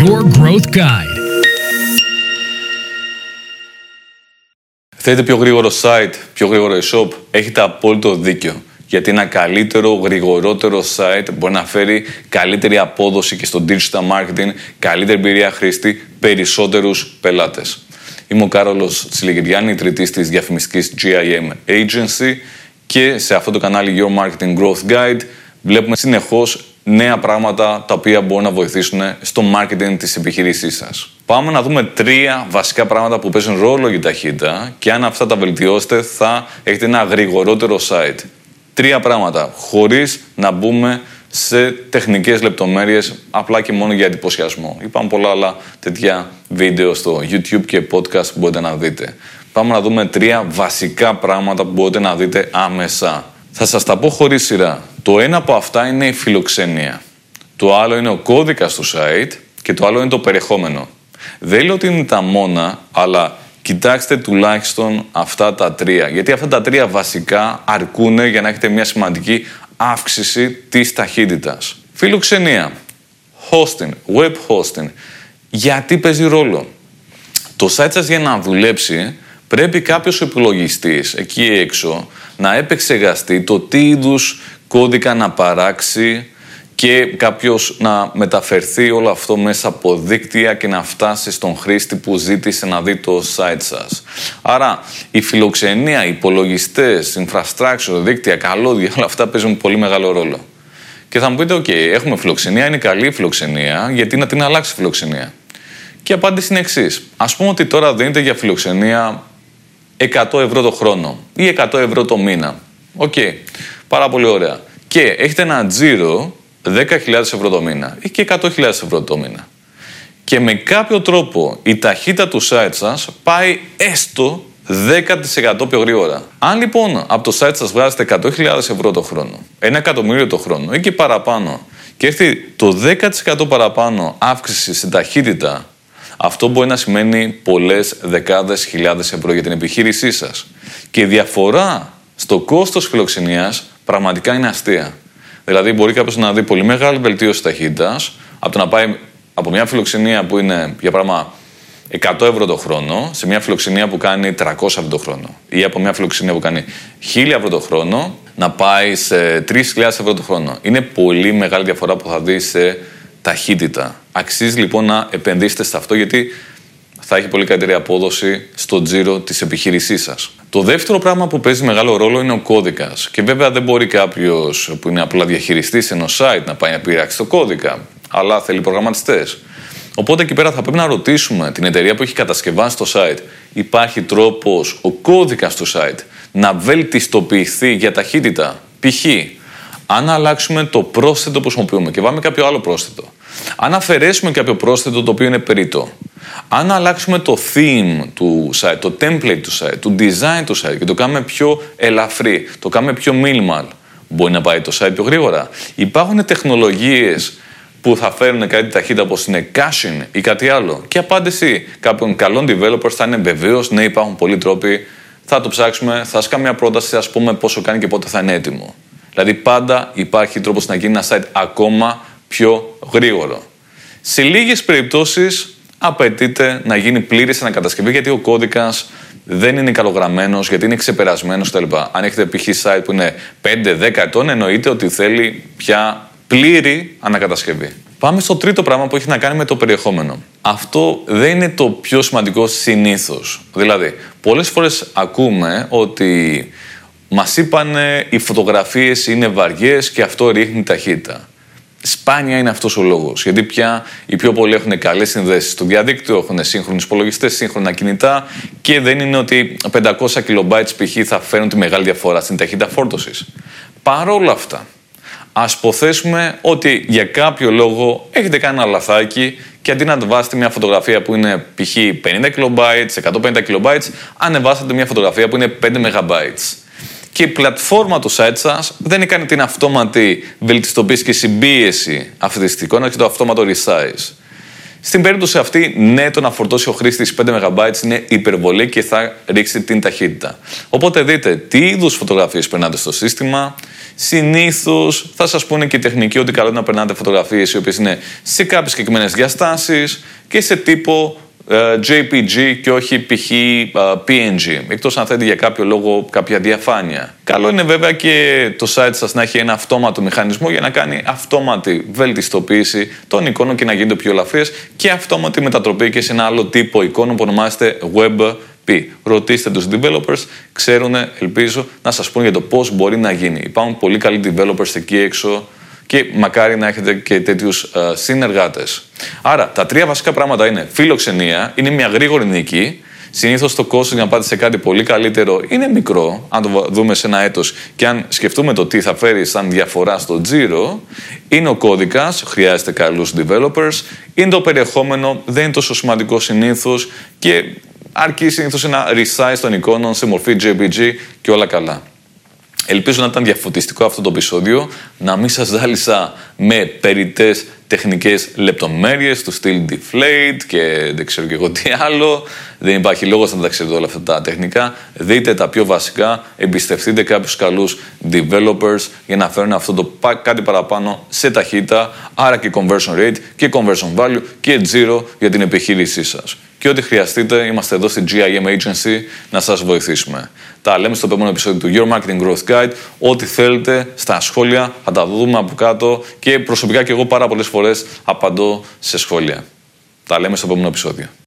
Your Growth Guide. Θέλετε πιο γρήγορο site, πιο γρήγορο e-shop. Έχετε απόλυτο δίκιο. Γιατί ένα καλύτερο, γρηγορότερο site μπορεί να φέρει καλύτερη απόδοση και στο digital marketing, καλύτερη εμπειρία χρήστη, περισσότερους πελάτες. Είμαι ο Κάρολος Τσιλιγυριάννη, ιδρυτής της διαφημιστικής GIM Agency και σε αυτό το κανάλι Your Marketing Growth Guide βλέπουμε συνεχώς νέα πράγματα τα οποία μπορούν να βοηθήσουν στο marketing της επιχειρήσής σας. Πάμε να δούμε τρία βασικά πράγματα που παίζουν ρόλο για ταχύτητα και αν αυτά τα βελτιώσετε θα έχετε ένα γρηγορότερο site. Τρία πράγματα, χωρίς να μπούμε σε τεχνικές λεπτομέρειες, απλά και μόνο για εντυπωσιασμό. Υπάρχουν πολλά άλλα τέτοια βίντεο στο YouTube και podcast που μπορείτε να δείτε. Πάμε να δούμε τρία βασικά πράγματα που μπορείτε να δείτε άμεσα. Θα σας τα πω χωρίς σειρά. Το ένα από αυτά είναι η φιλοξενία. Το άλλο είναι ο κώδικας του site και το άλλο είναι το περιεχόμενο. Δεν λέω ότι είναι τα μόνα, αλλά κοιτάξτε τουλάχιστον αυτά τα τρία. Γιατί αυτά τα τρία βασικά αρκούν για να έχετε μια σημαντική αύξηση της ταχύτητας. Φιλοξενία, hosting, web hosting. Γιατί παίζει ρόλο. Το site σας για να δουλέψει πρέπει κάποιος υπολογιστής εκεί έξω να επεξεργαστεί το τι είδους κώδικα να παράξει και κάποιος να μεταφερθεί όλο αυτό μέσα από δίκτυα και να φτάσει στον χρήστη που ζήτησε να δει το site σας. Άρα η φιλοξενία, οι υπολογιστές, infrastructure, δίκτυα, καλώδια, όλα αυτά παίζουν πολύ μεγάλο ρόλο. Και θα μου πείτε, OK, έχουμε φιλοξενία, είναι καλή η φιλοξενία, γιατί να την αλλάξει η φιλοξενία. Και η απάντηση είναι εξής. Α πούμε ότι τώρα δίνετε για φιλοξενία 100 ευρώ το χρόνο ή 100 ευρώ το μήνα. OK. Okay. Πάρα πολύ ωραία. Και έχετε ένα τζίρο 10.000 ευρώ το μήνα ή και 100.000 ευρώ το μήνα. Και με κάποιο τρόπο η ταχύτητα του site σας πάει έστω 10% πιο γρήγορα. Αν λοιπόν από το site σας βγάζετε 100.000 ευρώ το χρόνο, ένα εκατομμύριο το χρόνο ή και παραπάνω και έρθει το 10% παραπάνω αύξηση στην ταχύτητα, αυτό μπορεί να σημαίνει πολλές δεκάδες χιλιάδες ευρώ για την επιχείρησή σας. Και η διαφορά στο κόστος φιλοξενίας πραγματικά είναι αστεία. Δηλαδή, μπορεί κάποιος να δει πολύ μεγάλη βελτίωση ταχύτητας από το να πάει από μια φιλοξενία που είναι, για πράγμα, 100 ευρώ το χρόνο σε μια φιλοξενία που κάνει 300 ευρώ το χρόνο. Ή από μια φιλοξενία που κάνει 1000 ευρώ το χρόνο να πάει σε 3.000 ευρώ το χρόνο. Είναι πολύ μεγάλη διαφορά που θα δεις σε ταχύτητα. Αξίζει λοιπόν να επενδύσετε σε αυτό γιατί θα έχει πολύ καλύτερη απόδοση στο τζίρο της επιχείρησής σας. Το δεύτερο πράγμα που παίζει μεγάλο ρόλο είναι ο κώδικας. Και βέβαια δεν μπορεί κάποιος που είναι απλά διαχειριστής ενός site να πάει να πειράξει το κώδικα, αλλά θέλει προγραμματιστές. Οπότε εκεί πέρα θα πρέπει να ρωτήσουμε την εταιρεία που έχει κατασκευάσει το site, υπάρχει τρόπος ο κώδικας του site να βελτιστοποιηθεί για ταχύτητα. Π.χ. αν αλλάξουμε το πρόσθετο που χρησιμοποιούμε και βάλουμε κάποιο άλλο πρόσθετο, αν αφαιρέσουμε κάποιο πρόσθετο το οποίο είναι περίτο, αν αλλάξουμε το theme του site, το template του site, το design του site και το κάνουμε πιο ελαφρύ, το κάνουμε πιο minimal, μπορεί να πάει το site πιο γρήγορα. Υπάρχουν τεχνολογίες που θα φέρουν κάτι ταχύτητα όπως είναι caching ή κάτι άλλο. Και η απάντηση κάποιων καλών developers θα είναι βεβαίως ναι, υπάρχουν πολλοί τρόποι. Θα το ψάξουμε, θα σας κάνω μια πρόταση, ας πούμε, πόσο κάνει και πότε θα είναι έτοιμο. Δηλαδή, πάντα υπάρχει τρόπος να γίνει ένα site ακόμα πιο γρήγορο. Σε λίγες περιπτώσεις απαιτείται να γίνει πλήρης ανακατασκευή γιατί ο κώδικας δεν είναι καλογραμμένος, γιατί είναι ξεπερασμένος κτλ. Αν έχετε π.χ. site που είναι 5-10 ετών, εννοείται ότι θέλει πια πλήρη ανακατασκευή. Πάμε στο τρίτο πράγμα που έχει να κάνει με το περιεχόμενο. Αυτό δεν είναι το πιο σημαντικό συνήθως. Δηλαδή, πολλές φορές ακούμε ότι μας είπαν οι φωτογραφίες είναι βαριές και αυτό ρίχνει ταχύτητα. Σπάνια είναι αυτός ο λόγος. Γιατί πια οι πιο πολλοί έχουν καλές συνδέσεις στο διαδίκτυο, έχουν σύγχρονους υπολογιστές, σύγχρονα κινητά και δεν είναι ότι 500 KB π.χ. θα φέρουν τη μεγάλη διαφορά στην ταχύτητα φόρτωσης. Παρ' όλα αυτά, ας υποθέσουμε ότι για κάποιο λόγο έχετε κάνει ένα λαθάκι και αντί να ανεβάσετε μια φωτογραφία που είναι π.χ. 50 KB, 150 KB, ανεβάσατε μια φωτογραφία που είναι 5 MB και η πλατφόρμα του site σας δεν έκανε την αυτόματη βελτιστοποίηση και συμπίεση αυτή τη εικόνα και το αυτόματο resize. Στην περίπτωση αυτή, ναι, το να φορτώσει ο χρήστης 5 MB είναι υπερβολή και θα ρίξει την ταχύτητα. Οπότε δείτε τι είδους φωτογραφίες περνάτε στο σύστημα. Συνήθως θα σας πούνε και οι τεχνικοί ότι καλό είναι να περνάτε φωτογραφίες οι οποίες είναι σε κάποιες συγκεκριμένες διαστάσεις και σε τύπο ε, JPG και όχι π.χ. Ε, PNG, εκτός αν θέλετε για κάποιο λόγο κάποια διαφάνεια. Καλό είναι βέβαια και το site σας να έχει ένα αυτόματο μηχανισμό για να κάνει αυτόματη βελτιστοποίηση των εικόνων και να γίνονται πιο ελαφρύες και αυτόματη μετατροπή και σε ένα άλλο τύπο εικόνων που ονομάζεται WebP. Ρωτήστε τους developers, ξέρουν, ελπίζω, να σας πούνε για το πώς μπορεί να γίνει. Υπάρχουν πολύ καλοί developers εκεί έξω και μακάρι να έχετε και τέτοιους ε, συνεργάτες. Άρα, τα τρία βασικά πράγματα είναι φιλοξενία, είναι μια γρήγορη νίκη. Συνήθως το κόστος για να πάτε σε κάτι πολύ καλύτερο είναι μικρό, αν το δούμε σε ένα έτος και αν σκεφτούμε το τι θα φέρει σαν διαφορά στο τζίρο. Είναι ο κώδικας, χρειάζεται καλούς developers. Είναι το περιεχόμενο, δεν είναι τόσο σημαντικό συνήθως και αρκεί συνήθως ένα resize των εικόνων σε μορφή JPG και όλα καλά. Ελπίζω να ήταν διαφωτιστικό αυτό το επεισόδιο, να μην σας ζάλισα με περιττές τεχνικές λεπτομέρειες του στυλ deflate και δεν ξέρω και εγώ τι άλλο. Δεν υπάρχει λόγος να τα ξέρετε όλα αυτά τα τεχνικά. Δείτε τα πιο βασικά, εμπιστευτείτε κάποιους καλούς developers για να φέρουν αυτό το κάτι παραπάνω σε ταχύτητα, άρα και conversion rate και conversion value και zero για την επιχείρησή σας και ό,τι χρειαστείτε, είμαστε εδώ στην GIM Agency να σας βοηθήσουμε. Τα λέμε στο επόμενο επεισόδιο του Your Marketing Growth Guide. Ό,τι θέλετε στα σχόλια θα τα δούμε από κάτω και προσωπικά και εγώ πάρα πολλές φορές απαντώ σε σχόλια. Τα λέμε στο επόμενο επεισόδιο.